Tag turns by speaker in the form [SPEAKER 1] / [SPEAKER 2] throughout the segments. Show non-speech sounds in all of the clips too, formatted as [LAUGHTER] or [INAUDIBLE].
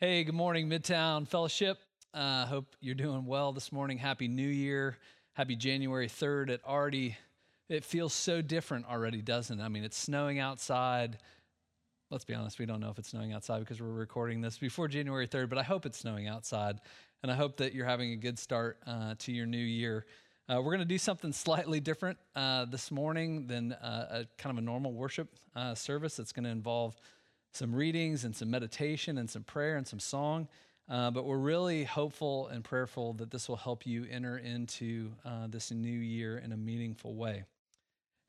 [SPEAKER 1] Hey, good morning, Midtown Fellowship. Uh, hope you're doing well this morning. Happy New Year. Happy January 3rd. It already it feels so different already, doesn't it? I mean, it's snowing outside. Let's be honest, we don't know if it's snowing outside because we're recording this before January 3rd, but I hope it's snowing outside. And I hope that you're having a good start uh, to your new year. Uh, we're going to do something slightly different uh, this morning than uh, a kind of a normal worship uh, service. It's going to involve some readings and some meditation and some prayer and some song. Uh, but we're really hopeful and prayerful that this will help you enter into uh, this new year in a meaningful way.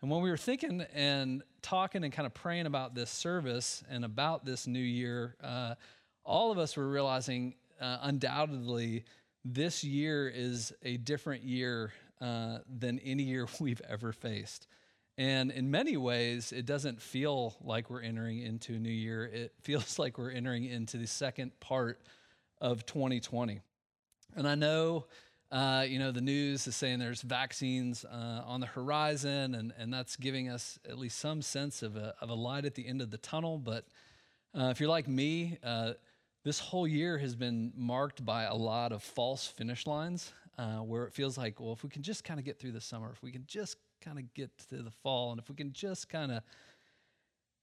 [SPEAKER 1] And when we were thinking and talking and kind of praying about this service and about this new year, all of us were realizing undoubtedly this year is a different year uh, than any year [LAUGHS] we've ever faced. And in many ways, it doesn't feel like we're entering into a new year. It [LAUGHS] feels like we're entering into the second part of 2020. And I know, uh, you know, the news is saying there's vaccines uh, on the horizon, and, and that's giving us at least some sense of a, of a light at the end of the tunnel. But uh, if you're like me, uh, this whole year has been marked by a lot of false finish lines uh, where it feels like, well, if we can just kind of get through the summer, if we can just kind of get to the fall, and if we can just kind of,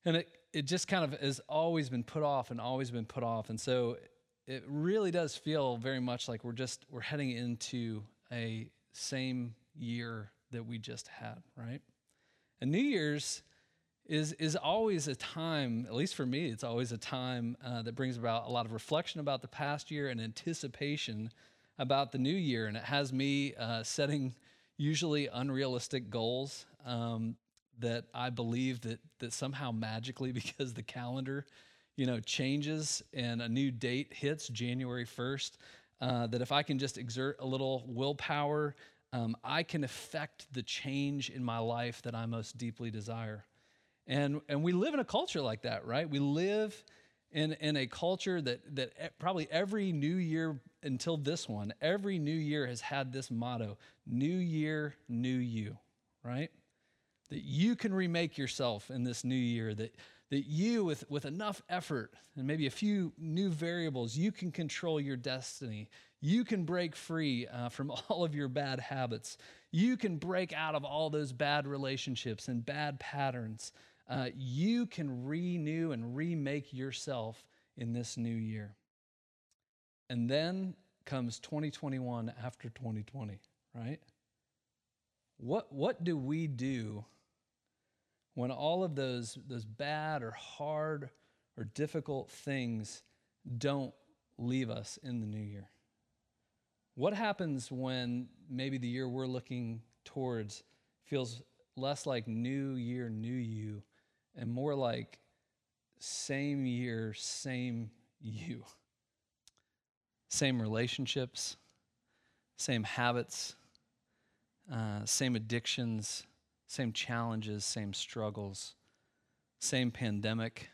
[SPEAKER 1] and it, it just kind of has always been put off and always been put off. And so it really does feel very much like we're just, we're heading into a same year that we just had, right? And New Year's is is always a time, at least for me, it's always a time uh, that brings about a lot of reflection about the past year and anticipation about the new year, and it has me uh, setting usually unrealistic goals um, that I believe that that somehow magically, [LAUGHS] because the calendar, you know, changes and a new date hits January first, uh, that if I can just exert a little willpower, um, I can affect the change in my life that I most deeply desire. And and we live in a culture like that, right? We live in, in a culture that, that probably every new year until this one, every new year has had this motto New Year, New You, right? That you can remake yourself in this new year, that, that you, with, with enough effort and maybe a few new variables, you can control your destiny. You can break free uh, from [LAUGHS] all of your bad habits. You can break out of all those bad relationships and bad patterns uh, you can renew and remake yourself in this new year. And then comes 2021 after 2020, right? What, what do we do when all of those, those bad or hard or difficult things don't leave us in the new year? What happens when maybe the year we're looking towards feels less like new year, new you, and more like same year, same you. Same relationships, same habits, uh, same addictions, same challenges, same struggles, same pandemic,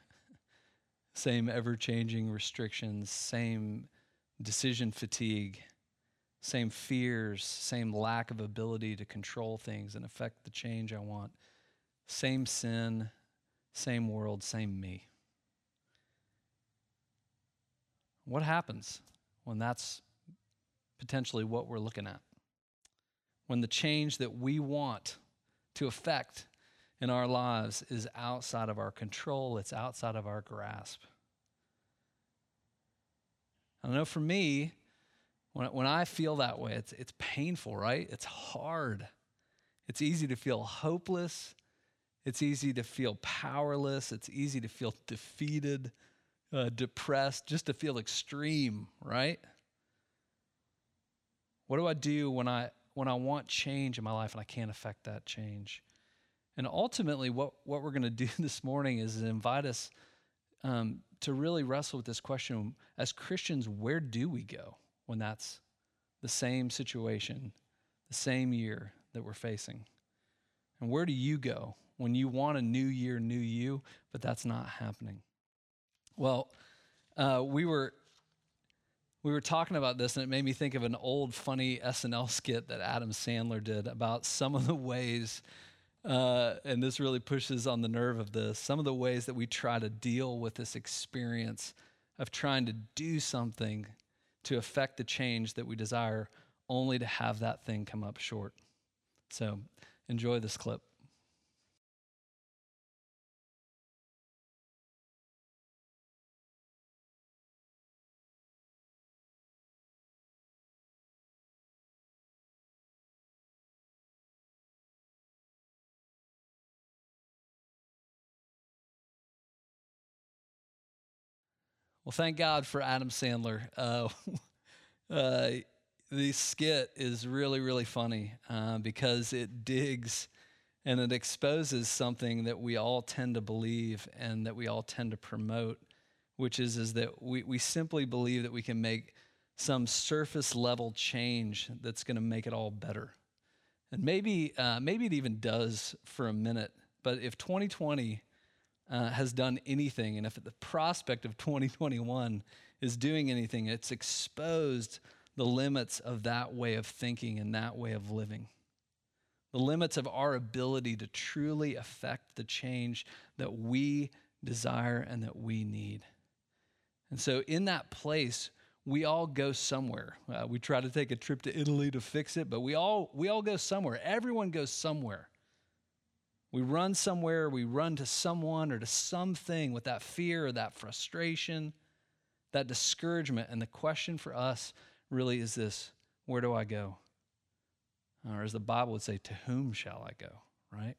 [SPEAKER 1] [LAUGHS] same ever changing restrictions, same decision fatigue, same fears, same lack of ability to control things and affect the change I want, same sin, same world, same me. What happens when that's potentially what we're looking at? When the change that we want to affect in our lives is outside of our control, it's outside of our grasp. I know for me, when, when I feel that way, it's, it's painful, right? It's hard. It's easy to feel hopeless it's easy to feel powerless. It's easy to feel defeated, uh, depressed, just to feel extreme, right? What do I do when I when I want change in my life and I can't affect that change? And ultimately, what, what we're going to do [LAUGHS] this morning is invite us um, to really wrestle with this question as Christians, where do we go when that's the same situation, the same year that we're facing? And where do you go when you want a new year, new you, but that's not happening. Well, uh, we were we were talking about this, and it made me think of an old funny SNL skit that Adam Sandler did about some of the ways, uh, and this really pushes on the nerve of this. Some of the ways that we try to deal with this experience of trying to do something to affect the change that we desire, only to have that thing come up short. So enjoy this clip. Well, thank God for Adam Sandler. Uh, [LAUGHS] uh, the skit is really, really funny uh, because it digs and it exposes something that we all tend to believe and that we all tend to promote, which is, is that we, we simply believe that we can make some surface level change that's going to make it all better. And maybe, uh, maybe it even does for a minute, but if 2020 uh, has done anything, and if the prospect of 2021 is doing anything, it's exposed the limits of that way of thinking and that way of living. The limits of our ability to truly affect the change that we desire and that we need. And so, in that place, we all go somewhere. Uh, we try to take a trip to Italy to fix it, but we all we all go somewhere. Everyone goes somewhere. We run somewhere, we run to someone or to something with that fear or that frustration, that discouragement. And the question for us really is this where do I go? Or as the Bible would say, to whom shall I go, right?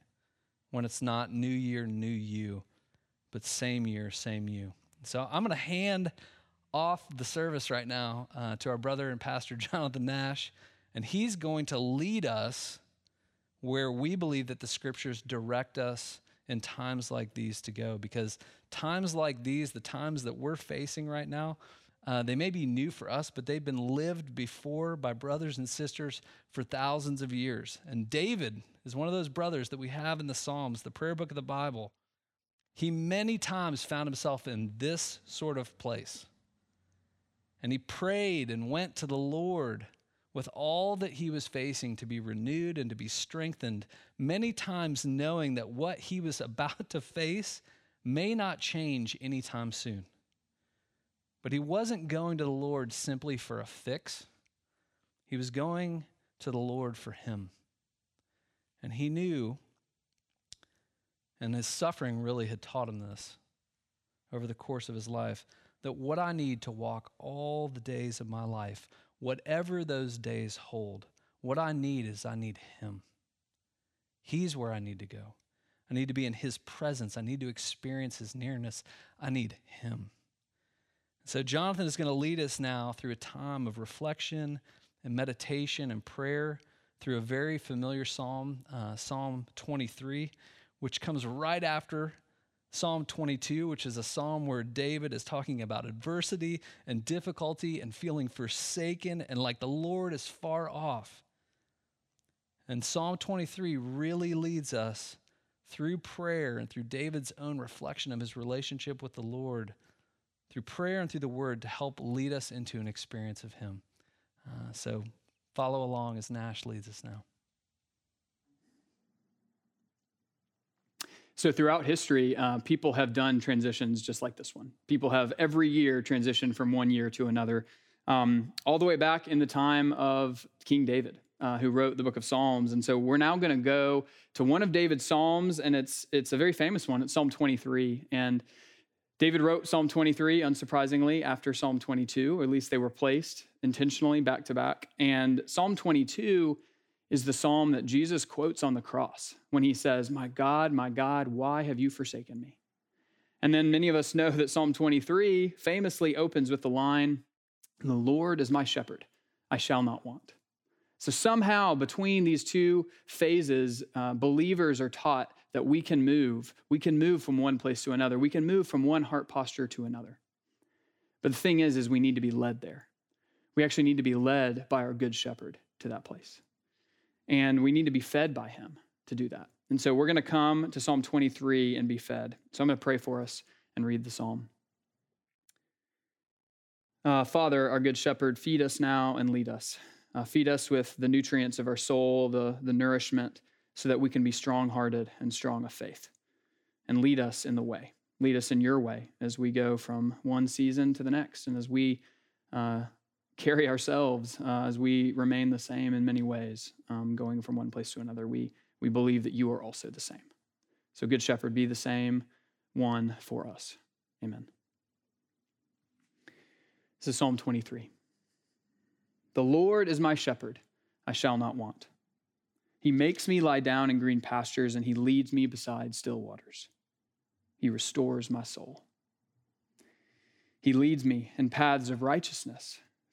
[SPEAKER 1] When it's not new year, new you, but same year, same you. So I'm going to hand off the service right now uh, to our brother and pastor, [LAUGHS] Jonathan Nash, and he's going to lead us where we believe that the scriptures direct us in times like these to go because times like these, the times that we're facing right now, uh, they may be new for us, but they've been lived before by brothers and sisters for thousands of years. And David is one of those brothers that we have in the Psalms, the prayer book of the Bible. He many times found himself in this sort of place. And he prayed and went to the Lord with all that he was facing to be renewed and to be strengthened, many times knowing that what he was [LAUGHS] about to face may not change anytime soon. But he wasn't going to the Lord simply for a fix, he was going to the Lord for him. And he knew, and his suffering really had taught him this over the course of his life, that what I need to walk all the days of my life whatever those days hold, what I need is I need Him. He's where I need to go. I need to be in His presence. I need to experience His nearness. I need Him. So, Jonathan is going to lead us now through a time of reflection and meditation and prayer through a very familiar psalm, uh, Psalm 23, which comes right after Psalm 22, which is a psalm where David is talking about adversity and difficulty and feeling forsaken and like the Lord is far off. And Psalm 23 really leads us through prayer and through David's own reflection of his relationship with the Lord, through prayer and through the word to help lead us into an experience of Him. Uh, so follow along as Nash leads us now.
[SPEAKER 2] So, throughout history, uh, people have done transitions just like this one. People have every year transitioned from one year to another, um, all the way back in the time of King David, uh, who wrote the book of Psalms. And so, we're now going to go to one of David's Psalms, and it's, it's a very famous one. It's Psalm 23. And David wrote Psalm 23, unsurprisingly, after Psalm 22, or at least they were placed intentionally back to back. And Psalm 22 is the psalm that Jesus quotes on the cross when he says, My God, my God, why have you forsaken me? And then many of us know that Psalm 23 famously opens with the line, The Lord is my shepherd, I shall not want. So somehow between these two phases, uh, believers are taught that we can move. We can move from one place to another. We can move from one heart posture to another. But the thing is, is we need to be led there. We actually need to be led by our good shepherd to that place. And we need to be fed by him to do that. And so we're going to come to Psalm 23 and be fed. So I'm going to pray for us and read the psalm. Uh, Father, our good shepherd, feed us now and lead us. Uh, feed us with the nutrients of our soul, the, the nourishment, so that we can be strong hearted and strong of faith. And lead us in the way. Lead us in your way as we go from one season to the next, and as we uh, carry ourselves, uh, as we remain the same in many ways, um, going from one place to another. We, we believe that you are also the same. So, Good Shepherd, be the same one for us. Amen. This is Psalm 23. The Lord is my shepherd, I shall not want. He makes me lie down in green pastures, and he leads me beside still waters. He restores my soul. He leads me in paths of righteousness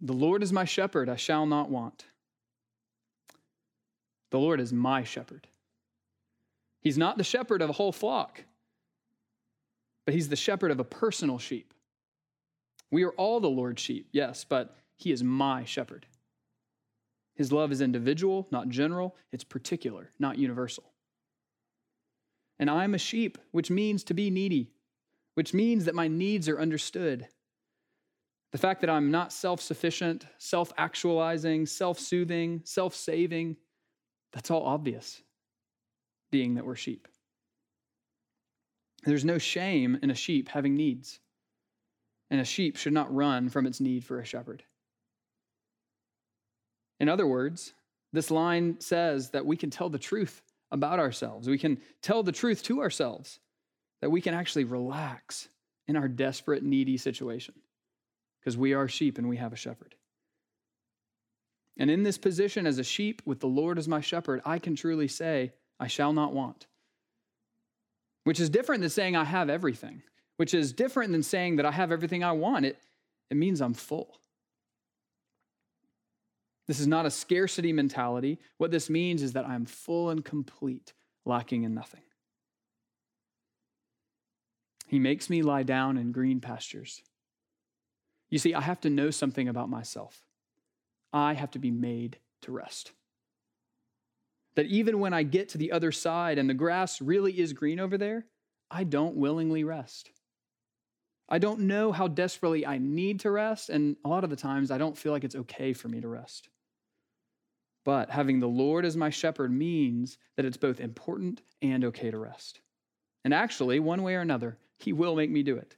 [SPEAKER 2] The Lord is my shepherd, I shall not want. The Lord is my shepherd. He's not the shepherd of a whole flock, but he's the shepherd of a personal sheep. We are all the Lord's sheep, yes, but he is my shepherd. His love is individual, not general. It's particular, not universal and I am a sheep, which means to be needy, which means that my needs are understood. The fact that I'm not self sufficient, self actualizing, self soothing, self saving, that's all obvious, being that we're sheep. There's no shame in a sheep having needs, and a sheep should not run from its need for a shepherd. In other words, this line says that we can tell the truth about ourselves. We can tell the truth to ourselves that we can actually relax in our desperate, needy situation because we are sheep and we have a shepherd. And in this position as a sheep with the Lord as my shepherd, I can truly say, I shall not want. Which is different than saying I have everything, which is different than saying that I have everything I want. It, it means I'm full. This is not a scarcity mentality. What this means is that I am full and complete, lacking in nothing. He makes me lie down in green pastures. You see, I have to know something about myself. I have to be made to rest. That even when I get to the other side and the grass really is green over there, I don't willingly rest. I don't know how desperately I need to rest, and a lot of the times I don't feel like it's okay for me to rest. But having the Lord as my shepherd means that it's both important and okay to rest. And actually, one way or another, He will make me do it.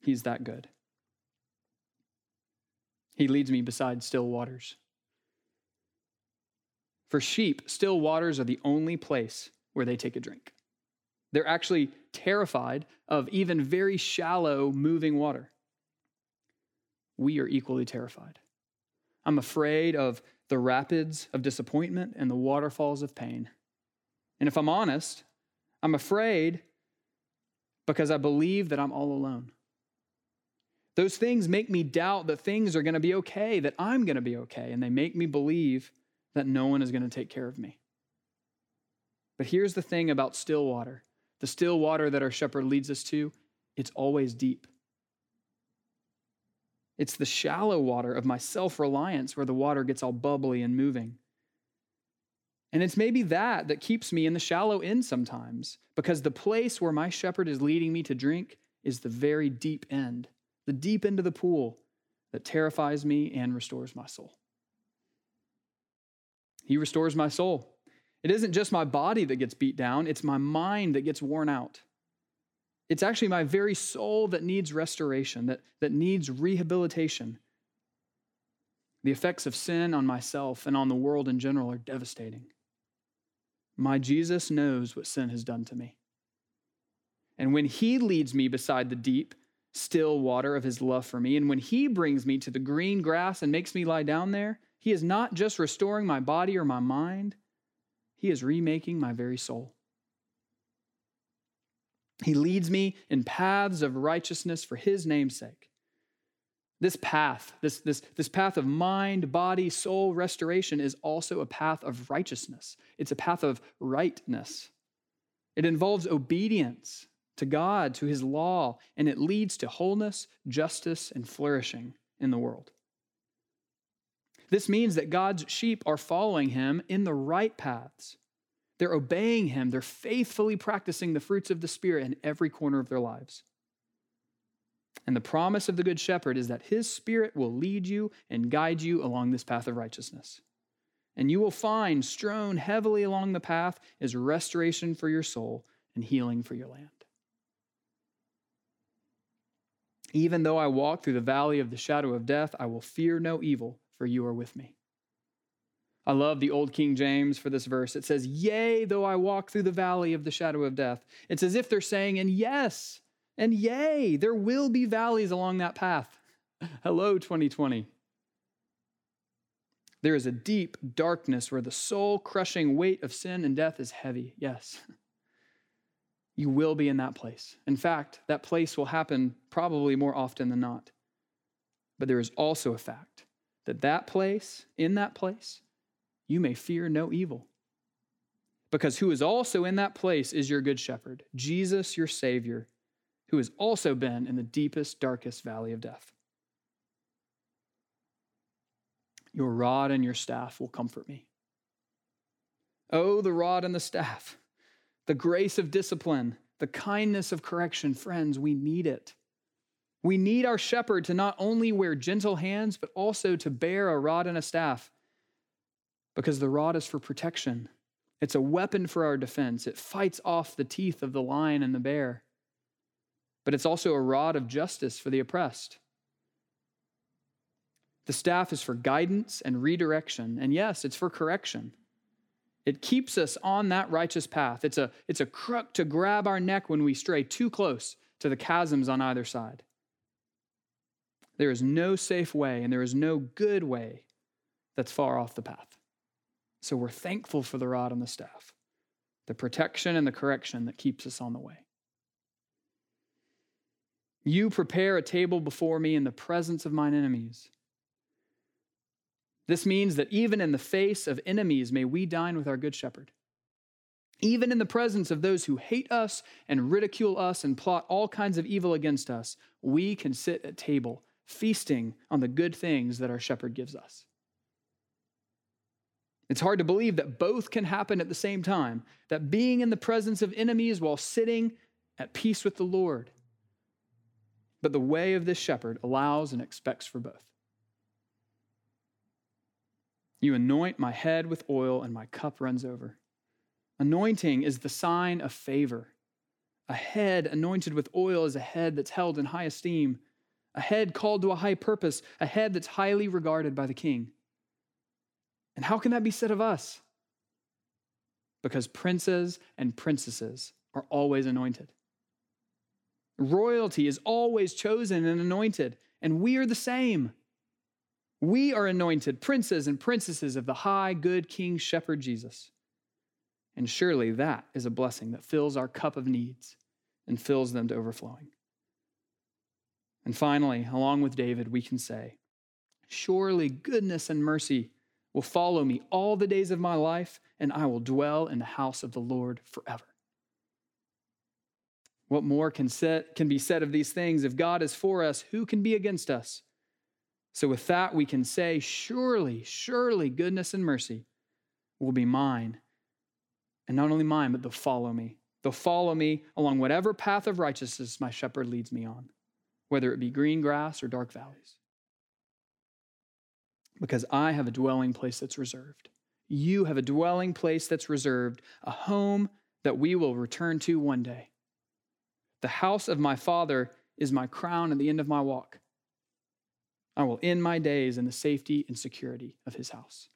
[SPEAKER 2] He's that good. He leads me beside still waters. For sheep, still waters are the only place where they take a drink. They're actually terrified of even very shallow moving water. We are equally terrified. I'm afraid of the rapids of disappointment and the waterfalls of pain. And if I'm honest, I'm afraid because I believe that I'm all alone. Those things make me doubt that things are going to be okay, that I'm going to be okay, and they make me believe that no one is going to take care of me. But here's the thing about still water the still water that our shepherd leads us to, it's always deep. It's the shallow water of my self reliance where the water gets all bubbly and moving. And it's maybe that that keeps me in the shallow end sometimes, because the place where my shepherd is leading me to drink is the very deep end, the deep end of the pool that terrifies me and restores my soul. He restores my soul. It isn't just my body that gets beat down, it's my mind that gets worn out. It's actually my very soul that needs restoration, that, that needs rehabilitation. The effects of sin on myself and on the world in general are devastating. My Jesus knows what sin has done to me. And when he leads me beside the deep, still water of his love for me, and when he brings me to the green grass and makes me lie down there, he is not just restoring my body or my mind, he is remaking my very soul. He leads me in paths of righteousness for his name's sake. This path, this, this, this path of mind, body, soul restoration is also a path of righteousness. It's a path of rightness. It involves obedience to God, to his law, and it leads to wholeness, justice, and flourishing in the world. This means that God's sheep are following him in the right paths. They're obeying him, they're faithfully practicing the fruits of the Spirit in every corner of their lives. And the promise of the Good Shepherd is that his Spirit will lead you and guide you along this path of righteousness. And you will find strewn heavily along the path is restoration for your soul and healing for your land. Even though I walk through the valley of the shadow of death, I will fear no evil, for you are with me. I love the old King James for this verse. It says, Yea, though I walk through the valley of the shadow of death. It's as if they're saying, and yes, and yea, there will be valleys along that path. [LAUGHS] Hello, 2020. There is a deep darkness where the soul crushing weight of sin and death is heavy. Yes. [LAUGHS] You will be in that place. In fact, that place will happen probably more often than not. But there is also a fact that that place, in that place, you may fear no evil. Because who is also in that place is your good shepherd, Jesus, your Savior, who has also been in the deepest, darkest valley of death. Your rod and your staff will comfort me. Oh, the rod and the staff, the grace of discipline, the kindness of correction. Friends, we need it. We need our shepherd to not only wear gentle hands, but also to bear a rod and a staff, because the rod is for protection. It's a weapon for our defense. It fights off the teeth of the lion and the bear. But it's also a rod of justice for the oppressed. The staff is for guidance and redirection. And yes, it's for correction. It keeps us on that righteous path. It's a, it's a crook to grab our neck when we stray too close to the chasms on either side. There is no safe way and there is no good way that's far off the path. So we're thankful for the rod and the staff, the protection and the correction that keeps us on the way. You prepare a table before me in the presence of mine enemies. This means that even in the face of enemies, may we dine with our Good Shepherd. Even in the presence of those who hate us and ridicule us and plot all kinds of evil against us, we can sit at table, feasting on the good things that our shepherd gives us. It's hard to believe that both can happen at the same time, that being in the presence of enemies while sitting at peace with the Lord. But the way of this shepherd allows and expects for both. You anoint my head with oil, and my cup runs over. Anointing is the sign of favor. A head anointed with oil is a head that's held in high esteem, a head called to a high purpose, a head that's highly regarded by the king. And how can that be said of us? Because princes and princesses are always anointed. Royalty is always chosen and anointed, and we are the same. We are anointed princes and princesses of the high, good King Shepherd Jesus. And surely that is a blessing that fills our cup of needs and fills them to overflowing. And finally, along with David, we can say, Surely goodness and mercy will follow me all the days of my life, and I will dwell in the house of the Lord forever. What more can, set, can be said of these things? If God is for us, who can be against us? So, with that, we can say, Surely, surely goodness and mercy will be mine. And not only mine, but they'll follow me. They'll follow me along whatever path of righteousness my shepherd leads me on, whether it be green grass or dark valleys. Because I have a dwelling place that's reserved. You have a dwelling place that's reserved, a home that we will return to one day. The house of my father is my crown at the end of my walk. I will end my days in the safety and security of his house.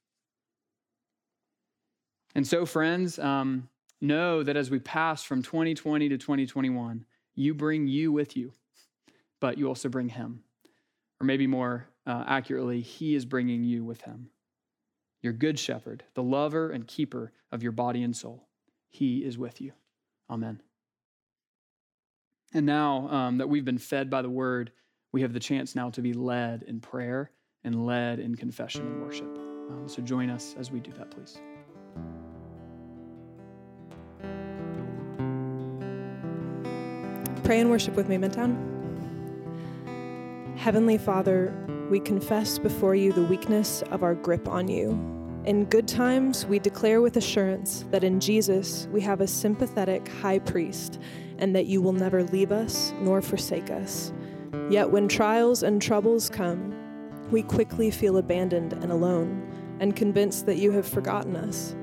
[SPEAKER 2] And so, friends, um, know that as we pass from 2020 to 2021, you bring you with you, but you also bring him. Or maybe more uh, accurately, he is bringing you with him. Your good shepherd, the lover and keeper of your body and soul. He is with you. Amen. And now um, that we've been fed by the word, we have the chance now to be led in prayer and led in confession and worship. Um, so join us as we do that, please.
[SPEAKER 3] pray and worship with me, Midtown? Heavenly Father, we confess before you the weakness of our grip on you. In good times, we declare with assurance that in Jesus we have a sympathetic high priest and that you will never leave us nor forsake us. Yet when trials and troubles come, we quickly feel abandoned and alone and convinced that you have forgotten us.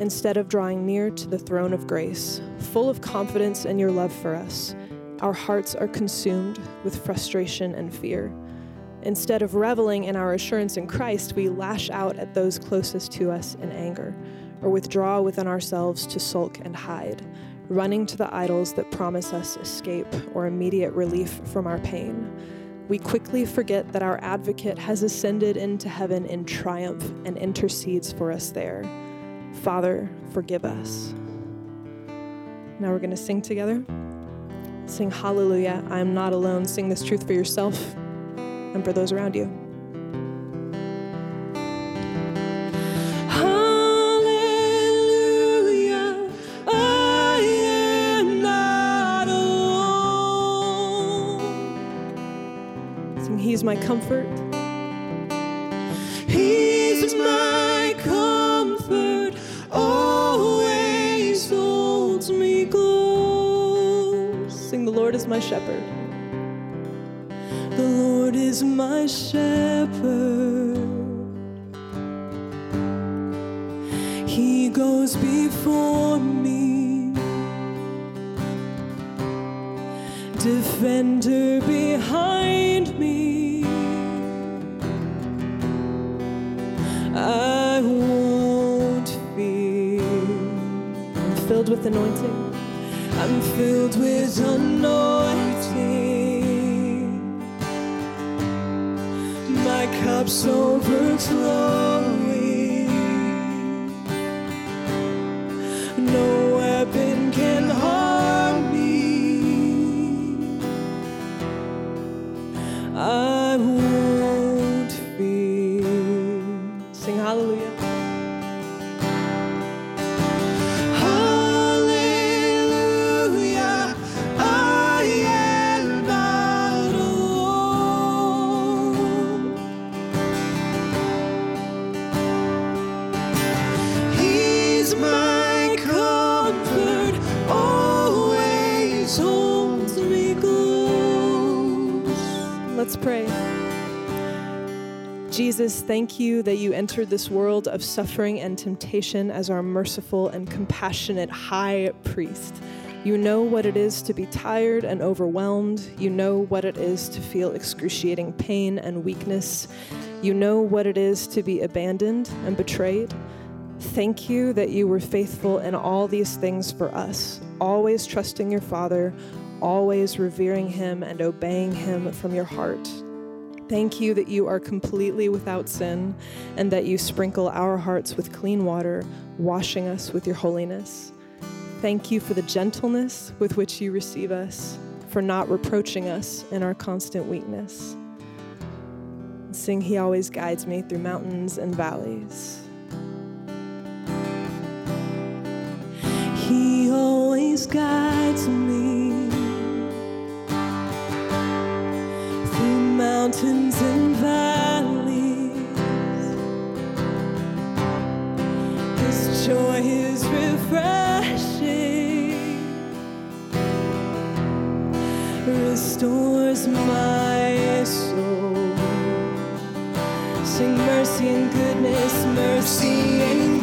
[SPEAKER 3] Instead of drawing near to the throne of grace, full of confidence in your love for us, our hearts are consumed with frustration and fear. Instead of reveling in our assurance in Christ, we lash out at those closest to us in anger, or withdraw within ourselves to sulk and hide, running to the idols that promise us escape or immediate relief from our pain. We quickly forget that our advocate has ascended into heaven in triumph and intercedes for us there. Father, forgive us. Now we're going to sing together. Sing Hallelujah, I am not alone. Sing this truth for yourself and for those around you. My comfort. He's my comfort, always holds me close. Sing, the Lord is my shepherd. The Lord is my shepherd. He goes before me, defender behind me. I won't fear. I'm filled with anointing. I'm filled with anointing. My cup's overflowing. Jesus, thank you that you entered this world of suffering and temptation as our merciful and compassionate high priest. You know what it is to be tired and overwhelmed. You know what it is to feel excruciating pain and weakness. You know what it is to be abandoned and betrayed. Thank you that you were faithful in all these things for us, always trusting your Father, always revering him and obeying him from your heart. Thank you that you are completely without sin and that you sprinkle our hearts with clean water, washing us with your holiness. Thank you for the gentleness with which you receive us, for not reproaching us in our constant weakness. Sing, He always guides me through mountains and valleys. He always guides me mountains and valleys. His joy is refreshing, restores my soul. Sing mercy and goodness, mercy and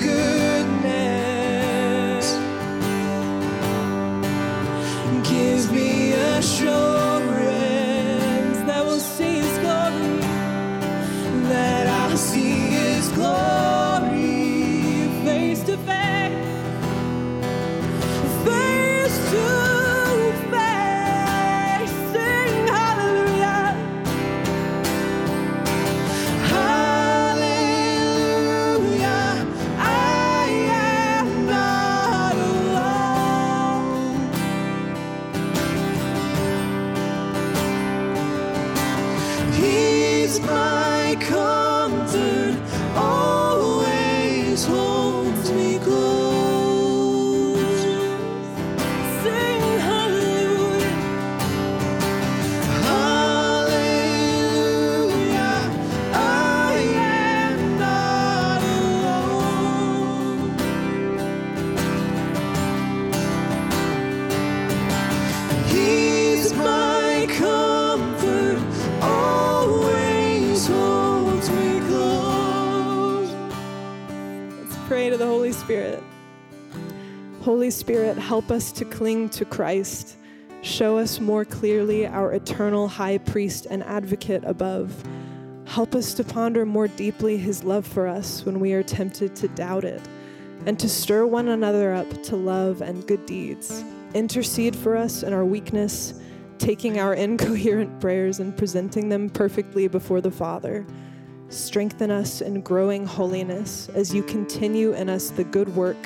[SPEAKER 3] Holy Spirit, help us to cling to Christ. Show us more clearly our eternal high priest and advocate above. Help us to ponder more deeply his love for us when we are tempted to doubt it, and to stir one another up to love and good deeds. Intercede for us in our weakness, taking our [LAUGHS] incoherent prayers and presenting them perfectly before the Father. Strengthen us in growing holiness as you continue in us the good work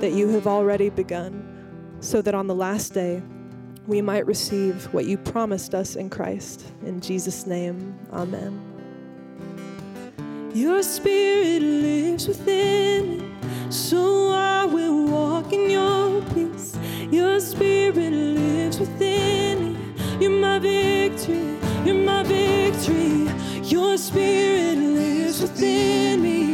[SPEAKER 3] that you have already begun, so that on the last day we might receive what you promised us in Christ. In Jesus' name, amen. Your spirit lives within me, so I will walk in your peace. Your spirit lives within me. You're my victory, you're my victory. Your spirit lives within me,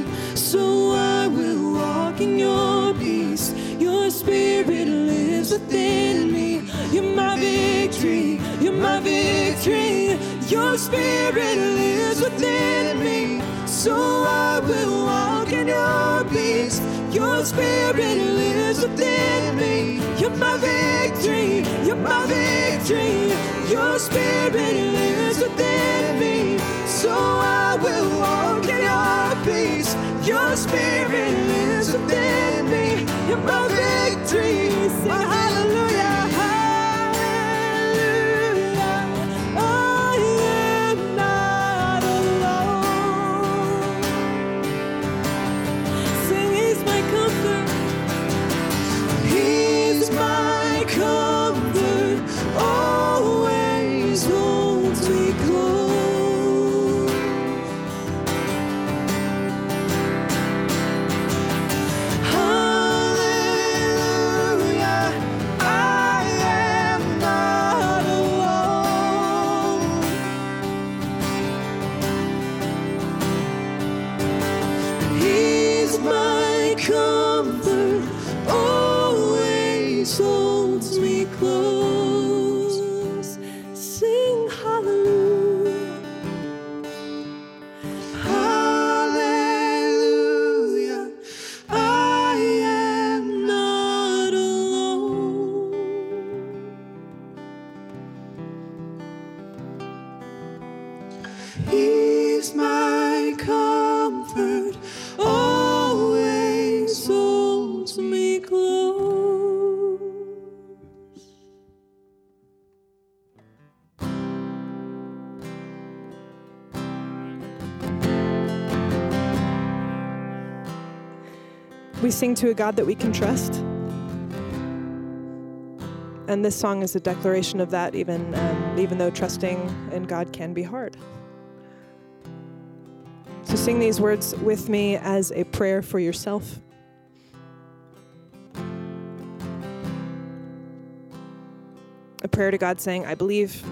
[SPEAKER 3] lives within me. You're my victory, you're my victory. Your spirit lives within me, so I will walk in your peace. Your spirit lives within me. You're my victory, you're my victory. Your spirit lives within me, so I will walk in your peace. Your spirit lives within me. You're my victory. My. Hallelujah. We sing to a God that we can trust. And this song is a declaration of that, even, um, even though trusting in God can be hard. So sing these words with me as a prayer for yourself. A prayer to God saying, I believe,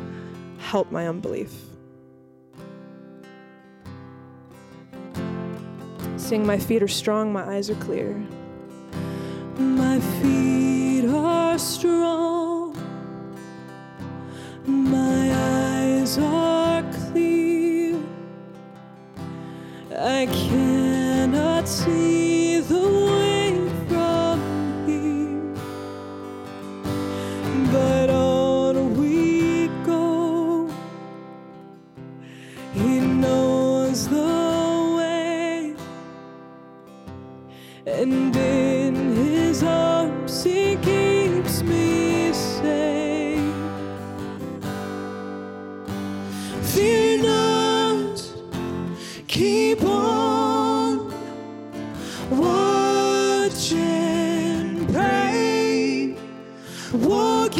[SPEAKER 3] help my unbelief. Sing, My feet are strong, my eyes are clear. My feet are strong, my eyes are clear. I cannot see walk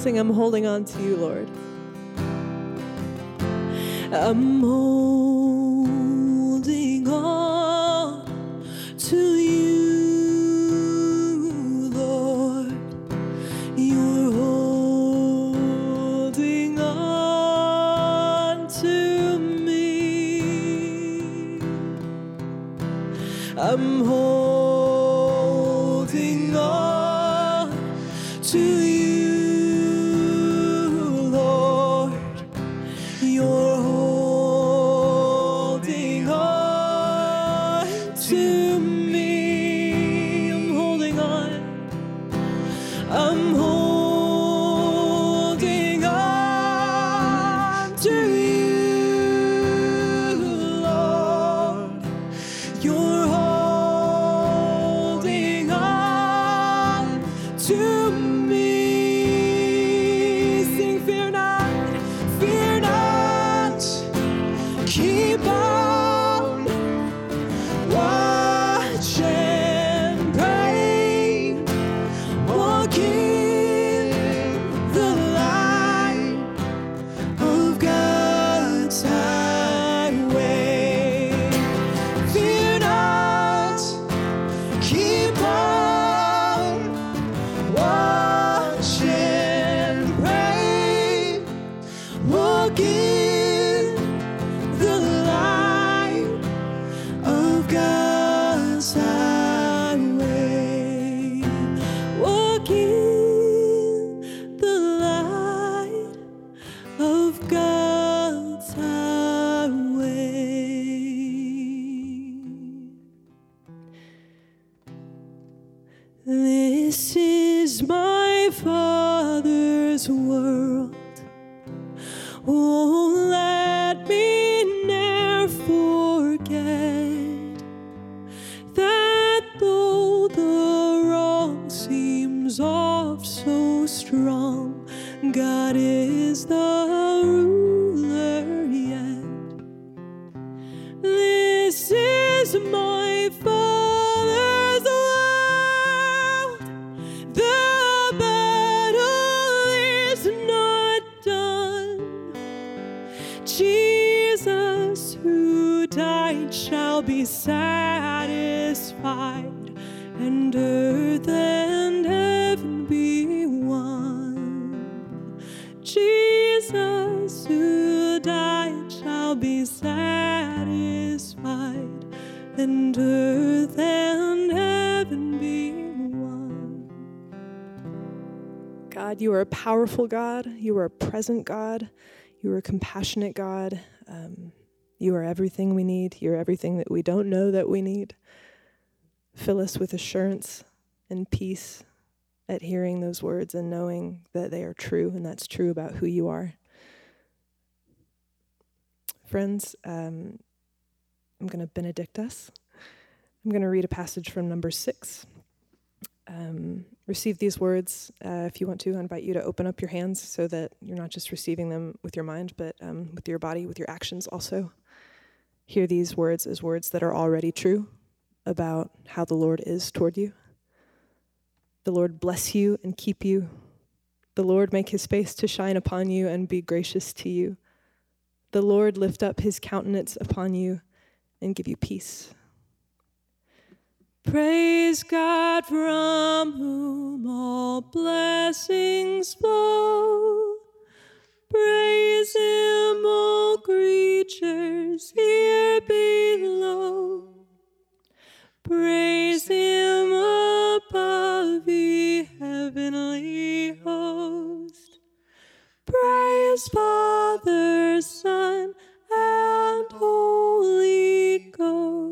[SPEAKER 3] Sing, I'm holding on to you, Lord. I'm holding keep on. love so strong. God is the earth and heaven be one. God, you are a powerful God. You are a present God. You are a compassionate God. Um, you are everything we need. You're everything that we don't know that we need. Fill us with assurance and peace at hearing those words and knowing that they are true and that's true about who you are. Friends, um, I'm going to benedict us. I'm going to read a passage from Numbers six. Um, receive these words. Uh, if you want to, I invite you to open up your hands so that you're not just receiving them with your mind, but um, with your body, with your actions also. Hear these words as words that are already true about how the Lord is toward you. The Lord bless you and keep you. The Lord make his face to shine upon you and be gracious to you. The Lord lift up his countenance upon you and give you peace. Praise God from whom all blessings flow. Praise Him, all creatures here below. Praise Him above the heavenly host. Praise Father, Son, and Holy Ghost.